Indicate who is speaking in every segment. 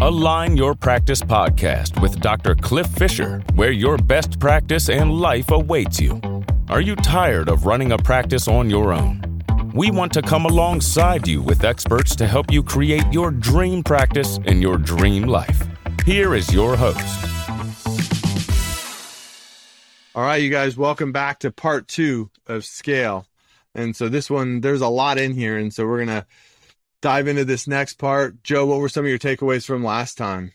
Speaker 1: Align Your Practice podcast with Dr. Cliff Fisher, where your best practice and life awaits you. Are you tired of running a practice on your own? We want to come alongside you with experts to help you create your dream practice and your dream life. Here is your host.
Speaker 2: All right, you guys, welcome back to part two of Scale. And so this one, there's a lot in here. And so we're going to dive into this next part. Joe, what were some of your takeaways from last time?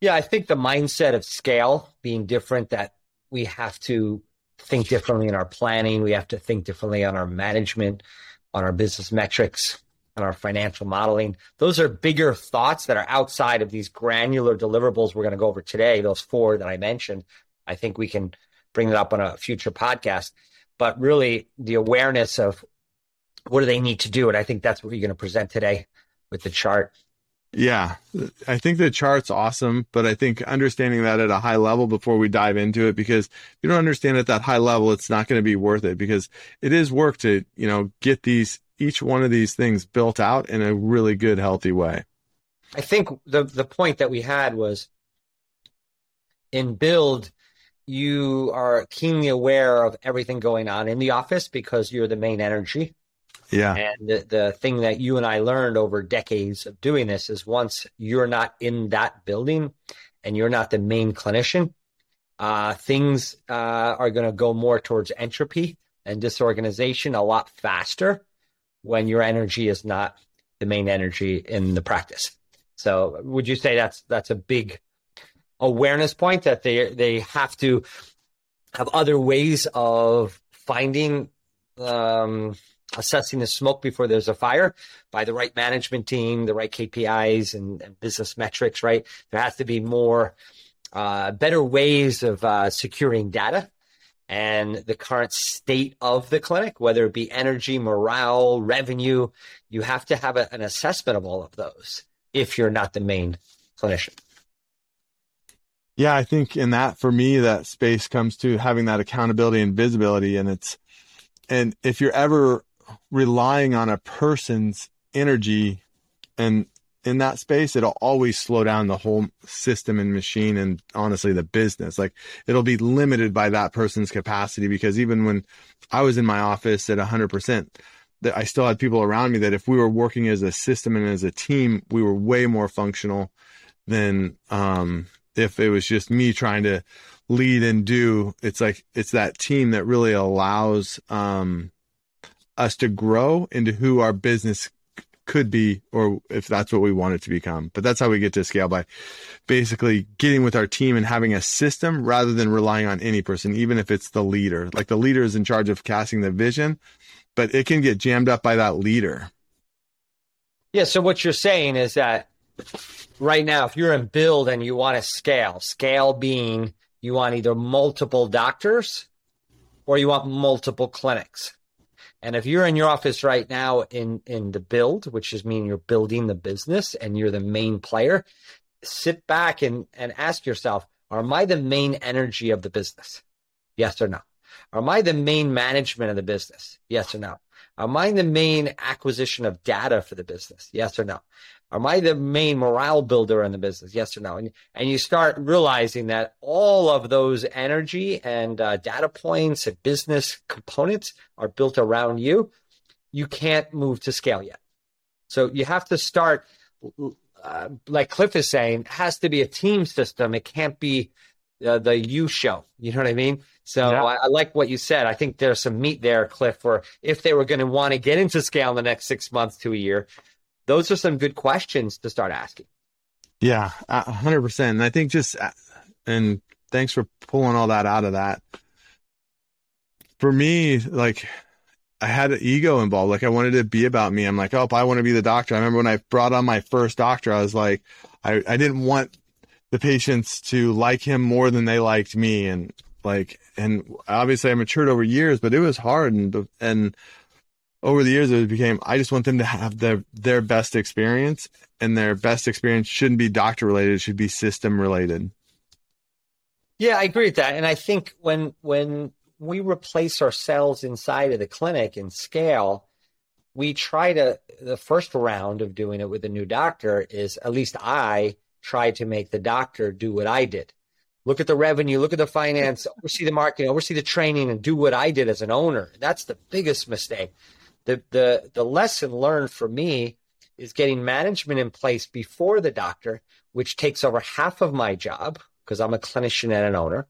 Speaker 3: Yeah, I think the mindset of scale being different, that we have to think differently in our planning, we have to think differently on our management, on our business metrics, on our financial modeling. Those are bigger thoughts that are outside of these granular deliverables we're going to go over today, those four that I mentioned. I think we can bring it up on a future podcast. But really, the awareness of what do they need to do? And I think that's what you're going to present today with the chart.
Speaker 2: Yeah, I think the chart's awesome, but I think understanding that at a high level before we dive into it, because if you don't understand at that high level, it's not going to be worth it because it is work to, you know, get these, each one of these things built out in a really good, healthy way.
Speaker 3: I think the, the point that we had was in build, you are keenly aware of everything going on in the office because you're the main energy
Speaker 2: yeah.
Speaker 3: And the, the thing that you and I learned over decades of doing this is once you're not in that building and you're not the main clinician, uh, things uh, are going to go more towards entropy and disorganization a lot faster when your energy is not the main energy in the practice. So, would you say that's that's a big awareness point that they they have to have other ways of finding um, assessing the smoke before there's a fire by the right management team, the right KPIs and, and business metrics, right? There has to be more, uh, better ways of uh, securing data and the current state of the clinic, whether it be energy, morale, revenue. You have to have a, an assessment of all of those if you're not the main clinician.
Speaker 2: Yeah, I think in that, for me, that space comes to having that accountability and visibility. And it's, and if you're ever relying on a person's energy and in that space, it'll always slow down the whole system and machine and honestly the business. Like it'll be limited by that person's capacity because even when I was in my office at 100%, that I still had people around me that if we were working as a system and as a team, we were way more functional than um, if it was just me trying to lead and do. It's like it's that team that really allows um, us to grow into who our business could be or if that's what we want it to become. But that's how we get to scale by basically getting with our team and having a system rather than relying on any person, even if it's the leader. Like the leader is in charge of casting the vision, but it can get jammed up by that leader.
Speaker 3: Yeah. So what you're saying is that right now, if you're in build and you want to scale, scale being you want either multiple doctors or you want multiple clinics. And if you're in your office right now in in the build, which is meaning you're building the business and you're the main player, sit back and and ask yourself, am I the main energy of the business? Yes or no? Am I the main management of the business? Yes or no? Am I the main acquisition of data for the business? Yes or no? Am I the main morale builder in the business? Yes or no? And, and you start realizing that all of those energy and uh, data points and business components are built around you. You can't move to scale yet. So you have to start, uh, like Cliff is saying, has to be a team system. It can't be uh, the you show. You know what I mean? So yeah. I, I, like what you said. I think there's some meat there, Cliff, for if they were going to want to get into scale in the next six months to a year, those are some good questions to start asking.
Speaker 2: Yeah, hundred percent. And I think just, uh, and thanks for pulling all that out of that. For me, like I had an ego involved. Like I wanted to be about me. I'm like, oh, I want to be the doctor. I remember when I brought on my first doctor, I was like, I, I didn't want the patients to like him more than they liked me. And like, and obviously I matured over years, but it was hard. And, and over the years it became i just want them to have their their best experience and their best experience shouldn't be doctor related it should be system related
Speaker 3: yeah i agree with that and i think when when we replace ourselves inside of the clinic and scale we try to the first round of doing it with a new doctor is at least I try to make the doctor do what I did. Look at the revenue, look at the finance, oversee the marketing, oversee the training, and do what I did as an owner. That's the biggest mistake. The the the lesson learned for me is getting management in place before the doctor, which takes over half of my job because I'm a clinician and an owner.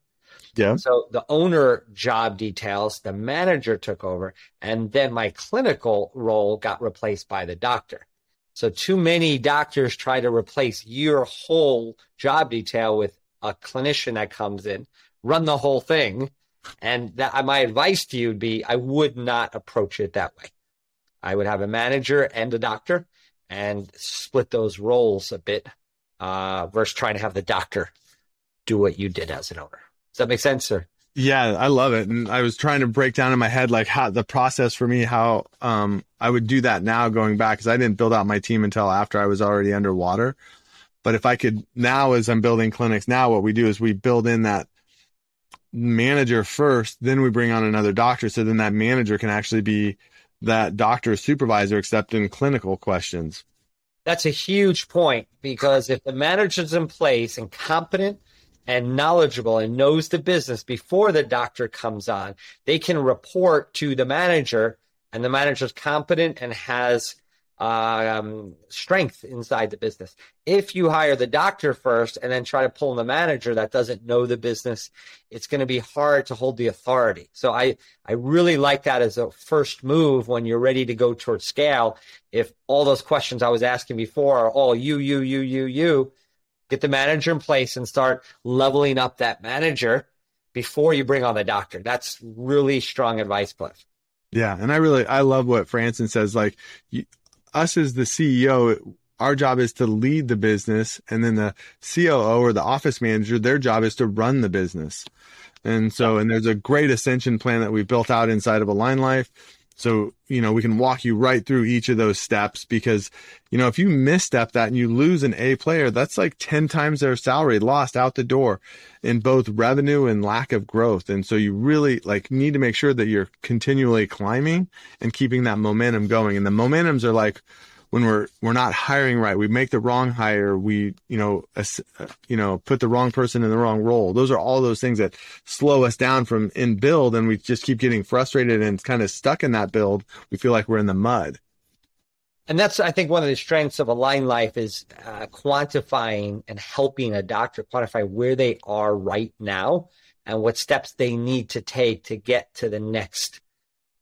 Speaker 2: Yeah.
Speaker 3: So the owner job details, the manager took over, and then my clinical role got replaced by the doctor. So too many doctors try to replace your whole job detail with a clinician that comes in, run the whole thing. And that my advice to you would be I would not approach it that way. I would have a manager and a doctor and split those roles a bit uh, versus trying to have the doctor do what you did as an owner. Does that make sense, sir?
Speaker 2: Yeah, I love it. And I was trying to break down in my head like how the process for me, how um, I would do that now going back because I didn't build out my team until after I was already underwater. But if I could now, as I'm building clinics now, what we do is we build in that manager first, then we bring on another doctor. So then that manager can actually be that doctor supervisor, except in clinical questions.
Speaker 3: That's a huge point because if the manager's in place and competent and knowledgeable and knows the business before the doctor comes on, they can report to the manager, and the manager's competent and has um, strength inside the business. If you hire the doctor first and then try to pull in the manager that doesn't know the business, it's going to be hard to hold the authority. So I, I really like that as a first move when you're ready to go towards scale. If all those questions I was asking before are all you, you, you, you, you, get the manager in place and start leveling up that manager before you bring on the doctor. That's really strong advice, Cliff.
Speaker 2: Yeah, and I really I love what Franson says. Like, you, us as the CEO, our job is to lead the business, and then the COO or the office manager, their job is to run the business. And so, and there's a great ascension plan that we built out inside of Align Life. So, you know, we can walk you right through each of those steps because, you know, if you misstep that and you lose an A player, that's like 10 times their salary lost out the door in both revenue and lack of growth. And so you really like need to make sure that you're continually climbing and keeping that momentum going. And the momentums are like, when we're we're not hiring right. We make the wrong hire. We you know uh, you know put the wrong person in the wrong role. Those are all those things that slow us down from in build and we just keep getting frustrated and kind of stuck in that build. We feel like we're in the mud.
Speaker 3: And that's i think one of the strengths of align life is uh, quantifying and helping a doctor quantify where they are right now and what steps they need to take to get to the next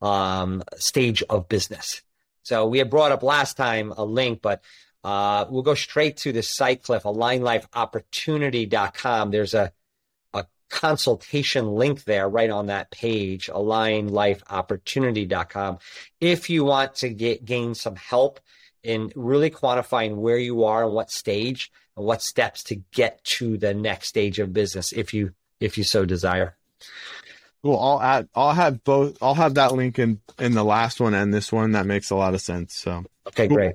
Speaker 3: um, stage of business so we had brought up last time a link, but uh, we'll go straight to the site, Cliff, alignlifeopportunity.com. There's a, a consultation link there right on that page, alignlifeopportunity.com. If you want to get gain some help in really quantifying where you are and what stage and what steps to get to the next stage of business, if you if you so desire.
Speaker 2: Cool. I'll add. I'll have both. I'll have that link in in the last one and this one. That makes a lot of sense. So
Speaker 3: okay, cool. great.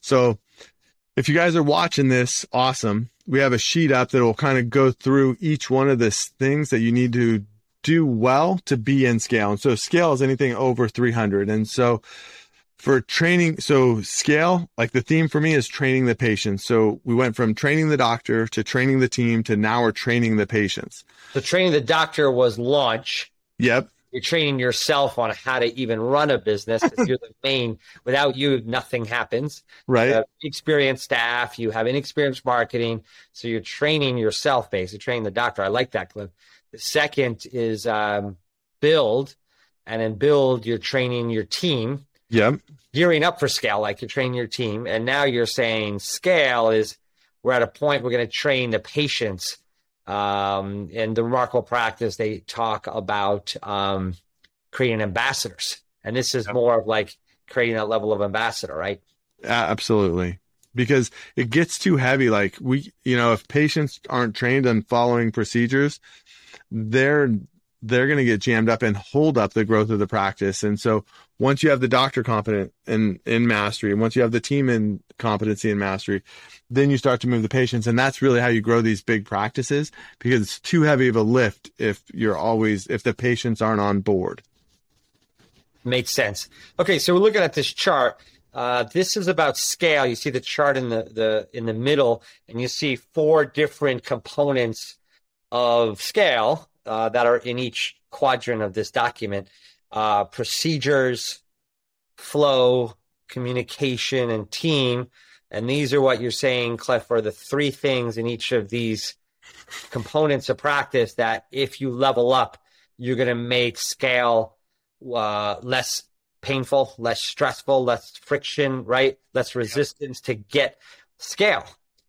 Speaker 2: So if you guys are watching this, awesome. We have a sheet up that will kind of go through each one of the things that you need to do well to be in scale. And so scale is anything over 300. And so for training, so scale, like the theme for me is training the patients. So we went from training the doctor to training the team to now we're training the patients.
Speaker 3: so training the doctor was launch.
Speaker 2: Yep.
Speaker 3: You're training yourself on how to even run a business. you're the main. Without you, nothing happens.
Speaker 2: Right.
Speaker 3: Experienced staff. You have inexperienced marketing. So you're training yourself, basically training the doctor. I like that, Cliff The second is um, build, and then build, you're training your team
Speaker 2: Yep.
Speaker 3: Gearing up for scale, like you train your team. And now you're saying scale is we're at a point we're going to train the patients. Um, in the remarkable practice, they talk about um, creating ambassadors. And this is yep. more of like creating that level of ambassador, right?
Speaker 2: Absolutely. Because it gets too heavy. Like we, you know, if patients aren't trained on following procedures, they're they're going to get jammed up and hold up the growth of the practice. And so once you have the doctor competent in, in mastery, and once you have the team in competency and mastery, then you start to move the patients. And that's really how you grow these big practices because it's too heavy of a lift if you're always, if the patients aren't on board.
Speaker 3: Makes sense. Okay, so we're looking at this chart. Uh, this is about scale. You see the chart in the, the in the middle, and you see four different components of scale uh, that are in each quadrant of this document: uh, procedures, flow, communication, and team. And these are what you're saying, Cliff, are the three things in each of these components of practice that if you level up, you're going to make scale uh, less painful, less stressful, less friction, right? Less resistance to get scale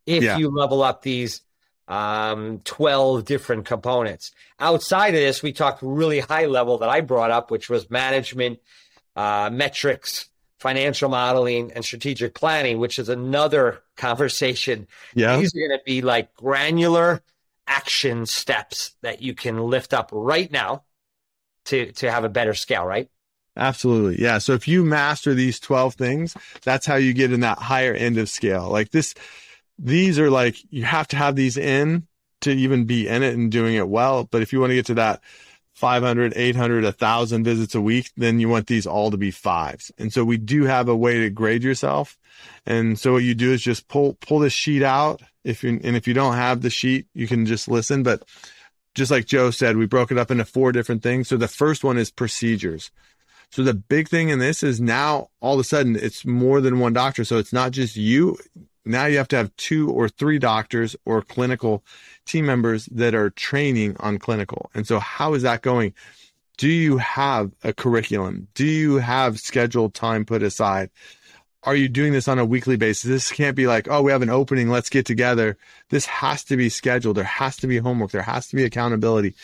Speaker 3: if yeah. you level up these um, 12 different components. Outside of this, we talked really high level that I brought up, which was management, uh, metrics, financial modeling, and strategic planning, which is another conversation.
Speaker 2: Yeah.
Speaker 3: These are going to be like granular action steps that you can lift up right now to to have a better scale, right?
Speaker 2: Absolutely. Yeah. So if you master these 12 things, that's how you get in that higher end of scale. Like this, these are like, you have to have these in to even be in it and doing it well. But if you want to get to that 500, 800, 1000 visits a week, then you want these all to be fives. And so we do have a way to grade yourself. And so what you do is just pull, pull this sheet out. If you, and if you don't have the sheet, you can just listen, but just like Joe said, we broke it up into four different things. So the first one is procedures. So the big thing in this is now all of a sudden it's more than one doctor. So it's not just you. Now you have to have two or three doctors or clinical team members that are training on clinical. And so how is that going? Do you have a curriculum? Do you have scheduled time put aside? are you doing this on a weekly basis? This can't be like, oh, we have an opening, let's get together. This has to be scheduled. There has to be homework. There has to be accountability.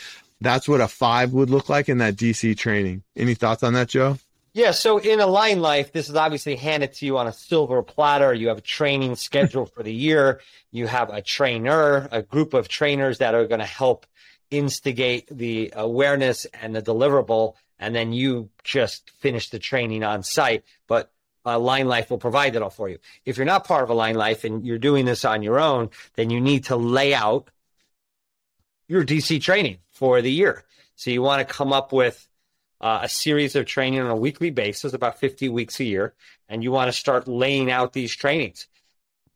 Speaker 2: That's what a five would look like in that DC training. Any thoughts on that, Joe?
Speaker 3: Yeah, so in Align Life, this is obviously handed to you on a silver platter. You have a training schedule for the year. You have a trainer, a group of trainers that are going to help instigate the awareness and the deliverable. And then you just finish the training on site. But Align Life will provide that all for you. If you're not part of Align Life and you're doing this on your own, then you need to lay out your DC training for the year. So you want to come up with uh, a series of training on a weekly basis, about 50 weeks a year, and you want to start laying out these trainings.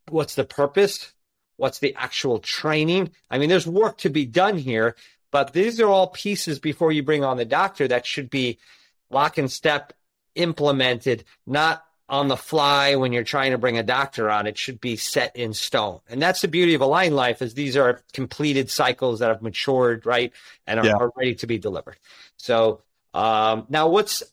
Speaker 3: What's the purpose? What's the actual training? I mean, there's work to be done here, but these are all pieces before you bring on the doctor that should be lock and step implemented, not on the fly when you're trying to bring a doctor on. It should be set in stone. And that's the beauty of Align Life is these are completed cycles that have matured, right? And are, yeah. are ready to be delivered. So um, now what's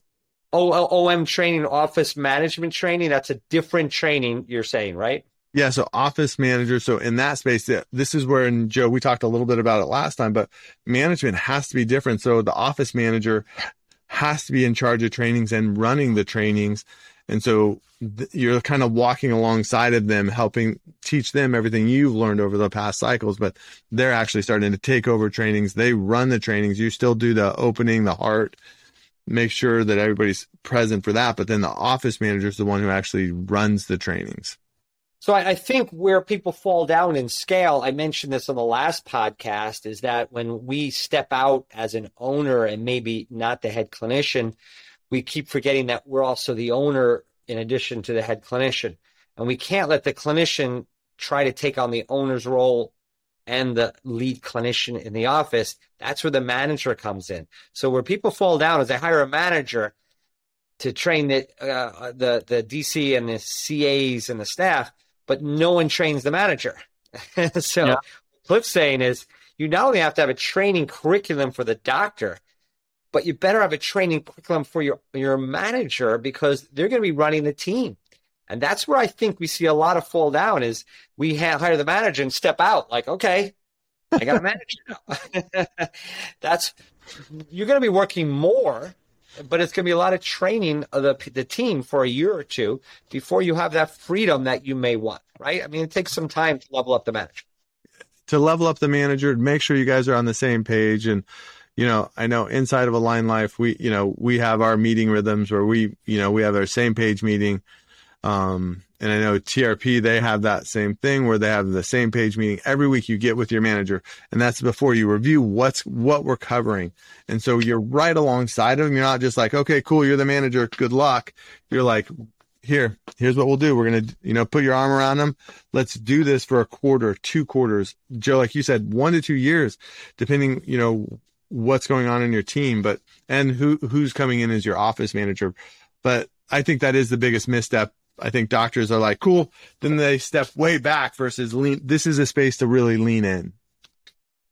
Speaker 3: OM training, office management training? That's a different training you're saying, right?
Speaker 2: Yeah, so office manager. So in that space, this is where, and Joe, we talked a little bit about it last time, but management has to be different. So the office manager has to be in charge of trainings and running the trainings and so th- you're kind of walking alongside of them, helping teach them everything you've learned over the past cycles, but they're actually starting to take over trainings. They run the trainings. You still do the opening, the heart, make sure that everybody's present for that. But then the office manager is the one who actually runs the trainings.
Speaker 3: So I, I, think where people fall down in scale, I mentioned this on the last podcast, is that when we step out as an owner and maybe not the head clinician, we keep forgetting that we're also the owner in addition to the head clinician. And we can't let the clinician try to take on the owner's role and the lead clinician in the office. That's where the manager comes in. So where people fall down is they hire a manager to train the uh, the the DC and the CAs and the staff, but no one trains the manager. so yeah. Cliff's saying is you not only have to have a training curriculum for the doctor, but you better have a training curriculum for your your manager because they're going to be running the team. And that's where I think we see a lot of fall down is we hire the manager and step out like, okay, I got a manager now. that's you're going to be working more, but it's going to be a lot of training of the the team for a year or two before you have that freedom that you may want. Right? I mean, it takes some time to level up the manager.
Speaker 2: To level up the manager, make sure you guys are on the same page and you know, I know inside of Align Life, we, you know, we have our meeting rhythms where we, you know, we have our same page meeting. Um, and I know TRP, they have that same thing where they have the same page meeting every week you get with your manager. And that's before you review what's, what we're covering. And so you're right alongside of them. You're not just like, okay, cool. You're the manager. Good luck. You're like, here, here's what we'll do. We're going to, you know, put your arm around them. Let's do this for a quarter, two quarters. Joe, like you said, one to two years, depending, you know, what's going on in your team, but, and who, who's coming in as your office manager. But I think that is the biggest misstep I think doctors are like, cool. Then they step way back versus lean. This is a space to really lean in.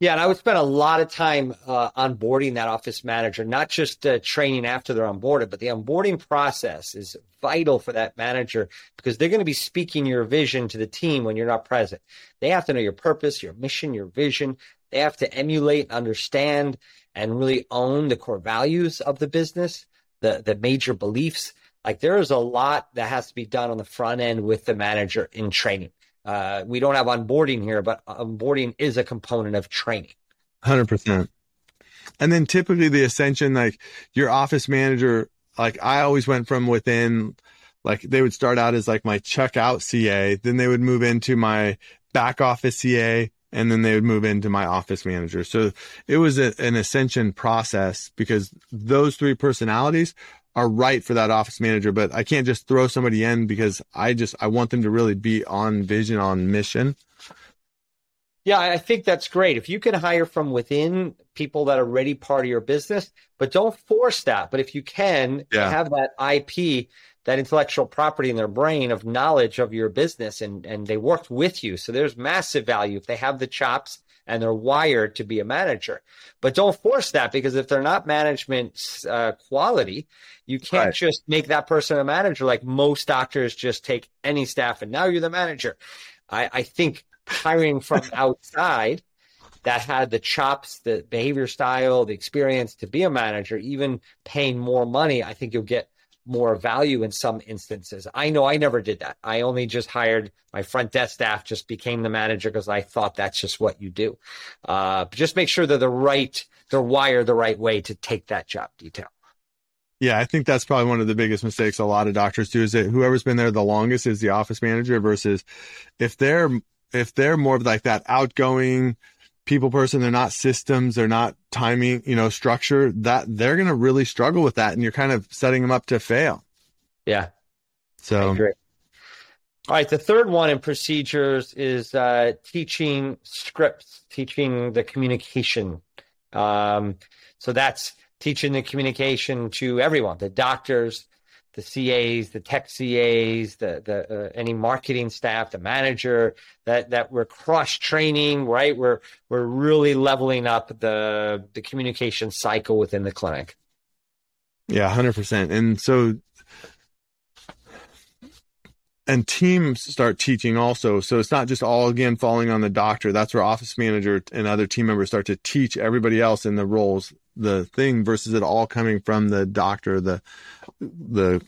Speaker 3: Yeah, and I would spend a lot of time uh, onboarding that office manager, not just uh, training after they're onboarded, but the onboarding process is vital for that manager because they're going to be speaking your vision to the team when you're not present. They have to know your purpose, your mission, your vision. They have to emulate, understand, and really own the core values of the business, the the major beliefs. Like there is a lot that has to be done on the front end with the manager in training. Uh, we don't have onboarding here, but onboarding is a component of training.
Speaker 2: Hundred percent. And then typically the ascension, like your office manager, like I always went from within, like they would start out as like my checkout CA, then they would move into my back office CA, and then they would move into my office manager. So it was a, an ascension process because those three personalities are right for that office manager, but I can't just throw somebody in because I just I want them to really be on vision, on mission.
Speaker 3: Yeah, I think that's great. If you can hire from within people that are already part of your business, but don't force that. But if you can yeah. have that IP, that intellectual property in their brain of knowledge of your business and, and they worked with you. So there's massive value if they have the chops and they're wired to be a manager. But don't force that because if they're not management uh, quality, you can't right. just make that person a manager. Like most doctors just take any staff and now you're the manager. I, I think hiring from outside that had the chops, the behavior style, the experience to be a manager, even paying more money, I think you'll get more value in some instances. I know I never did that. I only just hired my front desk staff, just became the manager because I thought that's just what you do. Uh, just make sure they're the right, they're wired the right way to take that job detail.
Speaker 2: Yeah, I think that's probably one of the biggest mistakes a lot of doctors do is that whoever's been there the longest is the office manager versus if they're if they're more of like that outgoing people person, they're not systems, they're not timing, you know, structure, that they're going to really struggle with that. And you're kind of setting them up to fail.
Speaker 3: Yeah.
Speaker 2: So,
Speaker 3: all right. The third one in procedures is uh, teaching scripts, teaching the communication. Um, so that's teaching the communication to everyone, the doctors, the CAs, the tech CAs, the the uh, any marketing staff, the manager that that we're cross training, right? We're we're really leveling up the the communication cycle within the clinic.
Speaker 2: Yeah, hundred percent. And so, and teams start teaching also. So it's not just all again falling on the doctor. That's where office manager and other team members start to teach everybody else in the roles the thing versus it all coming from the doctor, the the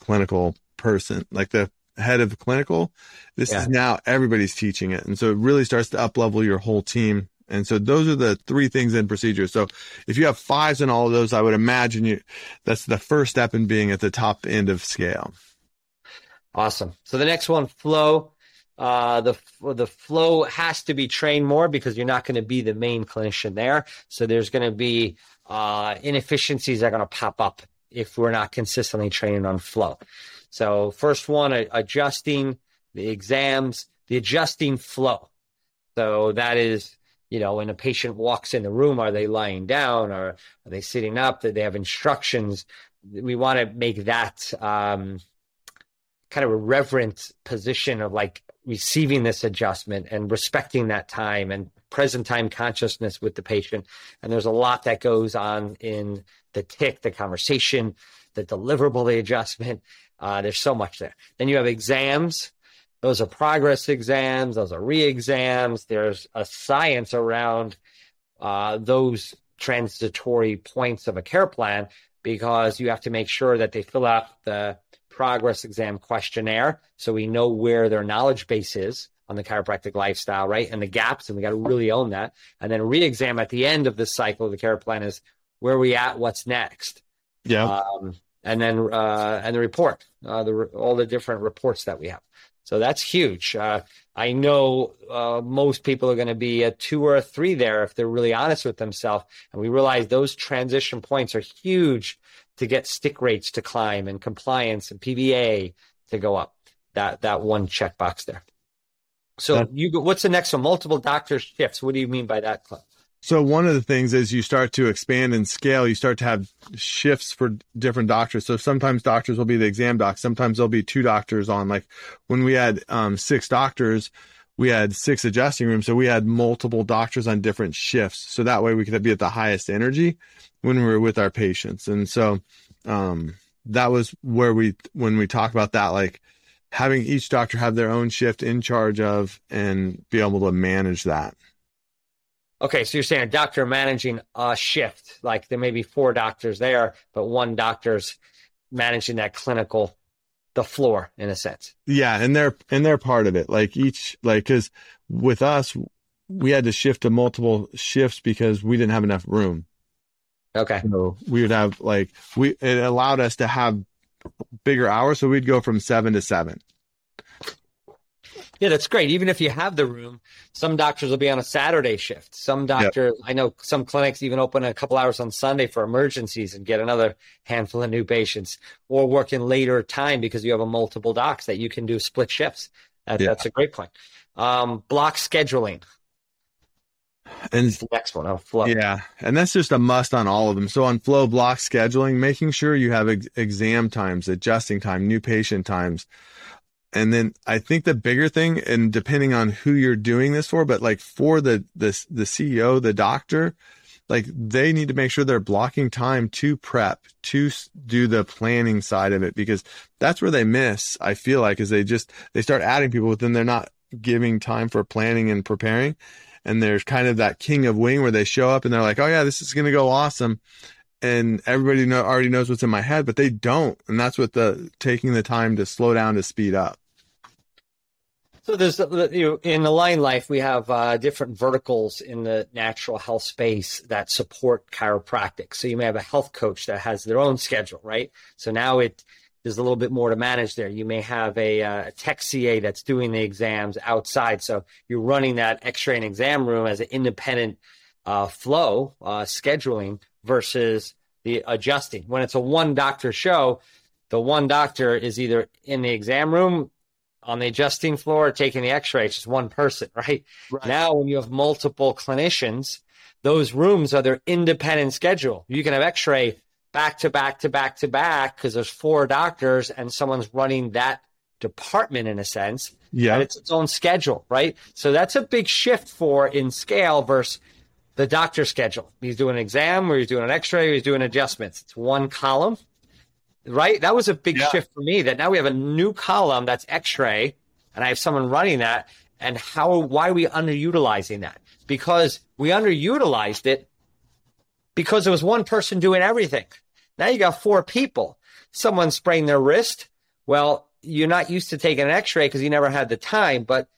Speaker 2: clinical person, like the head of the clinical. This yeah. is now everybody's teaching it. And so it really starts to up level your whole team. And so those are the three things in procedure. So if you have fives in all of those, I would imagine you that's the first step in being at the top end of scale.
Speaker 3: Awesome. So the next one, flow. Uh, the the flow has to be trained more because you're not going to be the main clinician there. So there's going to be uh, inefficiencies that are going to pop up if we're not consistently training on flow. So first one, adjusting the exams, the adjusting flow. So that is, you know, when a patient walks in the room, are they lying down or are they sitting up? Do they have instructions? We want to make that um, kind of a reverent position of like receiving this adjustment and respecting that time and present time consciousness with the patient. And there's a lot that goes on in the tick, the conversation, the deliverable, the adjustment. Uh, there's so much there. Then you have exams. Those are progress exams. Those are re-exams. There's a science around uh, those transitory points of a care plan because you have to make sure that they fill out the progress exam questionnaire so we know where their knowledge base is on the chiropractic lifestyle, right? And the gaps, and we got to really own that. And then re-exam at the end of this cycle of the care plan is where we at, what's next.
Speaker 2: Yeah. Um,
Speaker 3: and then uh, and the report, uh, the all the different reports that we have. So that's huge. Uh, I know uh, most people are going to be a two or a three there if they're really honest with themselves. And we realize those transition points are huge to get stick rates to climb and compliance and PVA to go up. That that one checkbox there. So that, you what's the next one? Multiple doctor shifts. What do you mean by that, Cliff?
Speaker 2: So one of the things is you start to expand and scale, you start to have shifts for different doctors. So sometimes doctors will be the exam doc. Sometimes there'll be two doctors on. Like when we had um, six doctors, we had six adjusting rooms. So we had multiple doctors on different shifts. So that way we could be at the highest energy when we were with our patients. And so um, that was where we, when we talk about that, like having each doctor have their own shift in charge of and be able to manage that.
Speaker 3: Okay, so you're saying a doctor managing a shift, like there may be four doctors there, but one doctor's managing that clinical, the floor in a sense.
Speaker 2: Yeah, and they're and they're part of it. Like each, like because with us, we had to shift to multiple shifts because we didn't have enough room.
Speaker 3: Okay.
Speaker 2: So we would have like we it allowed us to have bigger hours, so we'd go from seven to seven.
Speaker 3: Yeah, that's great. Even if you have the room, some doctors will be on a Saturday shift. Some doctors, yep. I know some clinics even open a couple hours on Sunday for emergencies and get another handful of new patients or work in later time because you have a multiple docs that you can do split shifts. That, yeah. That's a great point. Um, block scheduling.
Speaker 2: And
Speaker 3: the next one, oh, flow.
Speaker 2: Yeah. And that's just a must on all of them. So on flow block scheduling, making sure you have ex- exam times, adjusting time, new patient times, and then I think the bigger thing, and depending on who you're doing this for, but like for the the the CEO, the doctor, like they need to make sure they're blocking time to prep to do the planning side of it because that's where they miss. I feel like is they just they start adding people, but then they're not giving time for planning and preparing. And there's kind of that king of wing where they show up and they're like, oh yeah, this is gonna go awesome and everybody know, already knows what's in my head, but they don't. And that's what the taking the time to slow down to speed up.
Speaker 3: So there's you know, in Align Life we have uh, different verticals in the natural health space that support chiropractic. So you may have a health coach that has their own schedule, right? So now it there's a little bit more to manage there. You may have a, uh, a tech CA that's doing the exams outside, so you're running that X-ray and exam room as an independent uh, flow uh, scheduling versus the adjusting. When it's a one doctor show, the one doctor is either in the exam room on the adjusting floor taking the x-ray it's just one person right? right. Now when you have multiple clinicians those rooms are their independent schedule. You can have x-ray back to back to back to back because there's four doctors and someone's running that department in a sense.
Speaker 2: Yeah.
Speaker 3: It's its own schedule right? So that's a big shift for in scale versus the doctor schedule. He's doing an exam or he's doing an x-ray or he's doing adjustments. It's one column right? That was a big yeah. shift for me that now we have a new column that's x-ray and I have someone running that. And how, why are we underutilizing that? Because we underutilized it because there was one person doing everything. Now you got four people. Someone sprained their wrist. Well, you're not used to taking an x-ray because you never had the time, but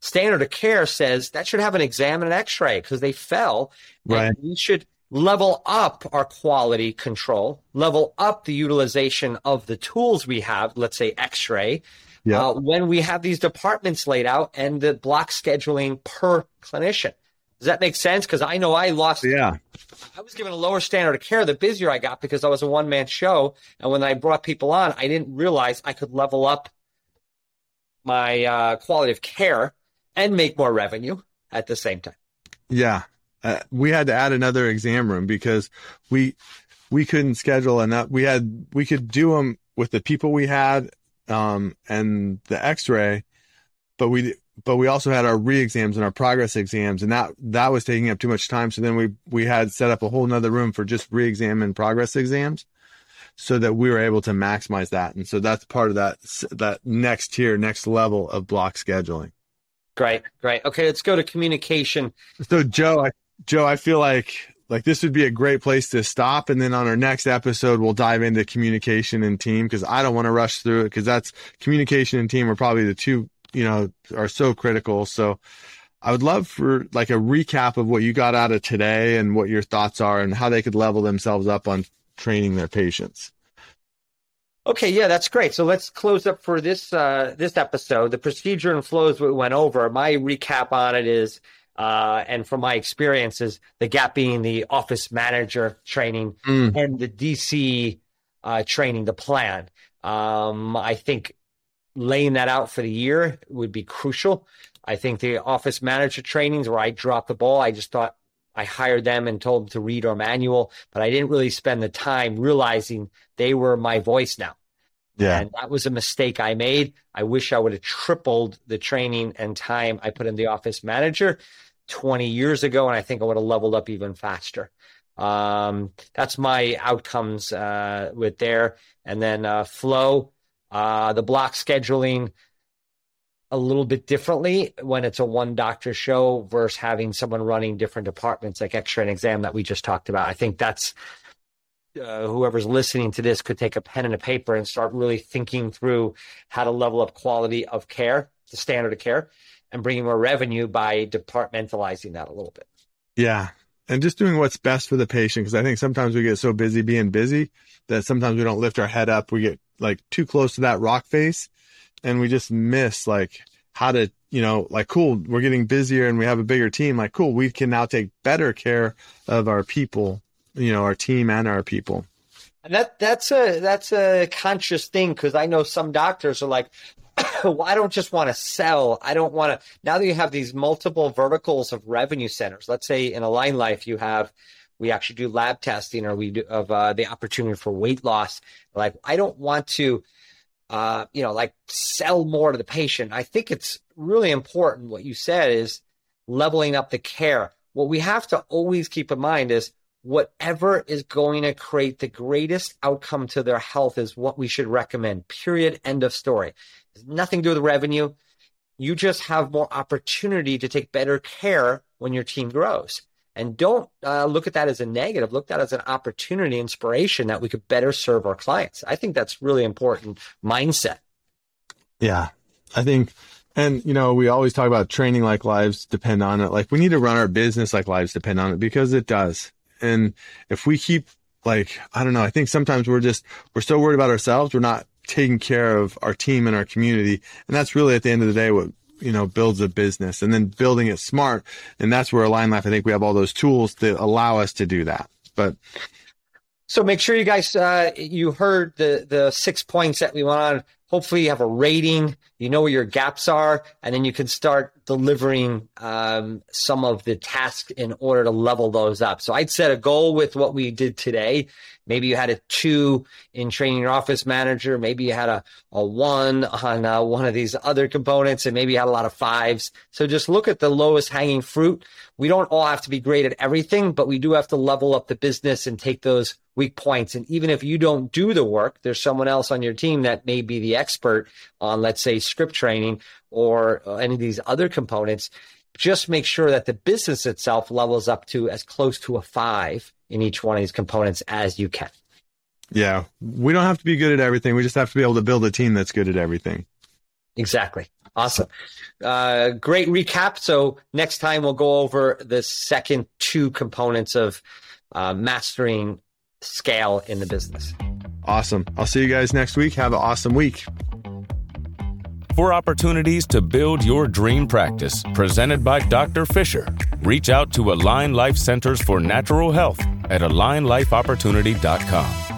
Speaker 3: standard of care says that should have an exam and an x-ray because they fell.
Speaker 2: Right.
Speaker 3: we should level up our quality control, level up the utilization of the tools we have, let's say x ray, yeah. uh, when we have these departments laid out and the block scheduling per clinician. Does that make sense? Because I know I lost.
Speaker 2: Yeah.
Speaker 3: I was given a lower standard of care the busier I got because I was a one man show. And when I brought people on, I didn't realize I could level up my uh, quality of care and make more revenue at the same time.
Speaker 2: Yeah uh, we had to add another exam room because we we couldn't schedule enough. We had we could do them with the people we had um, and the X-ray, but we but we also had our re-exams and our progress exams, and that that was taking up too much time. So then we we had set up a whole nother room for just re-exam and progress exams, so that we were able to maximize that. And so that's part of that that next tier, next level of block scheduling.
Speaker 3: Great, great. Okay, let's go to communication.
Speaker 2: So Joe, I Joe, I feel like like this would be a great place to stop and then on our next episode we'll dive into communication and team because i don't want to rush through it because that's communication and team are probably the two you know are so critical so i would love for like a recap of what you got out of today and what your thoughts are and how they could level themselves up on training their patients
Speaker 3: Okay, yeah, that's great. So let's close up for this uh, this episode. The procedure and flows we went over. My recap on it is, uh, and from my experiences, the gap being the office manager training mm. and the DC uh, training, the plan. Um, I think laying that out for the year would be crucial. I think the office manager trainings where I dropped the ball, I just thought I hired them and told them to read our manual, but I didn't really spend the time realizing they were my voice now. Yeah. And that was a mistake I made. I wish I would have tripled the training and time I put in the office manager 20 years ago. And I think I would have leveled up even faster. Um, that's my outcomes uh, with there. And then uh, flow, uh, the block scheduling a little bit differently when it's a one doctor show versus having someone running different departments like x-ray and exam that we just talked about. I think that's uh, whoever's listening to this could take a pen and a paper and start really thinking through how to level up quality of care, the standard of care, and bringing more revenue by departmentalizing that a little bit.
Speaker 2: Yeah. And just doing what's best for the patient. Cause I think sometimes we get so busy being busy that sometimes we don't lift our head up. We get like too close to that rock face and we just miss like how to you know like cool we're getting busier and we have a bigger team like cool we can now take better care of our people you know our team and our people
Speaker 3: and that that's a that's a conscious thing because i know some doctors are like well, I don't just want to sell. I don't want to. Now that you have these multiple verticals of revenue centers, let's say in Align Life you have, we actually do lab testing or we do of uh, the opportunity for weight loss. Like I don't want to uh, you know, like sell more to the patient. I think it's really important what you said is leveling up the care. What we have to always keep in mind is whatever is going to create the greatest outcome to their health is what we should recommend. Period. End of story. It's nothing to do with revenue. You just have more opportunity to take better care when your team grows and don't uh, look at that as a negative look at that as an opportunity inspiration that we could better serve our clients i think that's really important mindset
Speaker 2: yeah i think and you know we always talk about training like lives depend on it like we need to run our business like lives depend on it because it does and if we keep like i don't know i think sometimes we're just we're so worried about ourselves we're not taking care of our team and our community and that's really at the end of the day what you know, builds a business and then building it smart. And that's where Align Life, I think we have all those tools to allow us to do that. But
Speaker 3: so make sure you guys, uh, you heard the, the six points that we went on. Hopefully you have a rating, you know where your gaps are, and then you can start delivering um, some of the tasks in order to level those up. So I'd set a goal with what we did today Maybe you had a two in training your office manager. Maybe you had a, a one on uh, one of these other components, and maybe you had a lot of fives. So just look at the lowest hanging fruit. We don't all have to be great at everything, but we do have to level up the business and take those weak points. And even if you don't do the work, there's someone else on your team that may be the expert on, let's say, script training or uh, any of these other components just make sure that the business itself levels up to as close to a five in each one of these components as you can.
Speaker 2: Yeah. We don't have to be good at everything. We just have to be able to build a team that's good at everything.
Speaker 3: Exactly. Awesome. Uh, great recap. So next time we'll go over the second two components of uh, mastering scale in the business.
Speaker 2: Awesome. I'll see you guys next week. Have an awesome week.
Speaker 1: For opportunities to build your dream practice, presented by Dr. Fisher, reach out to Align Life Centers for Natural Health at alignlifeopportunity.com.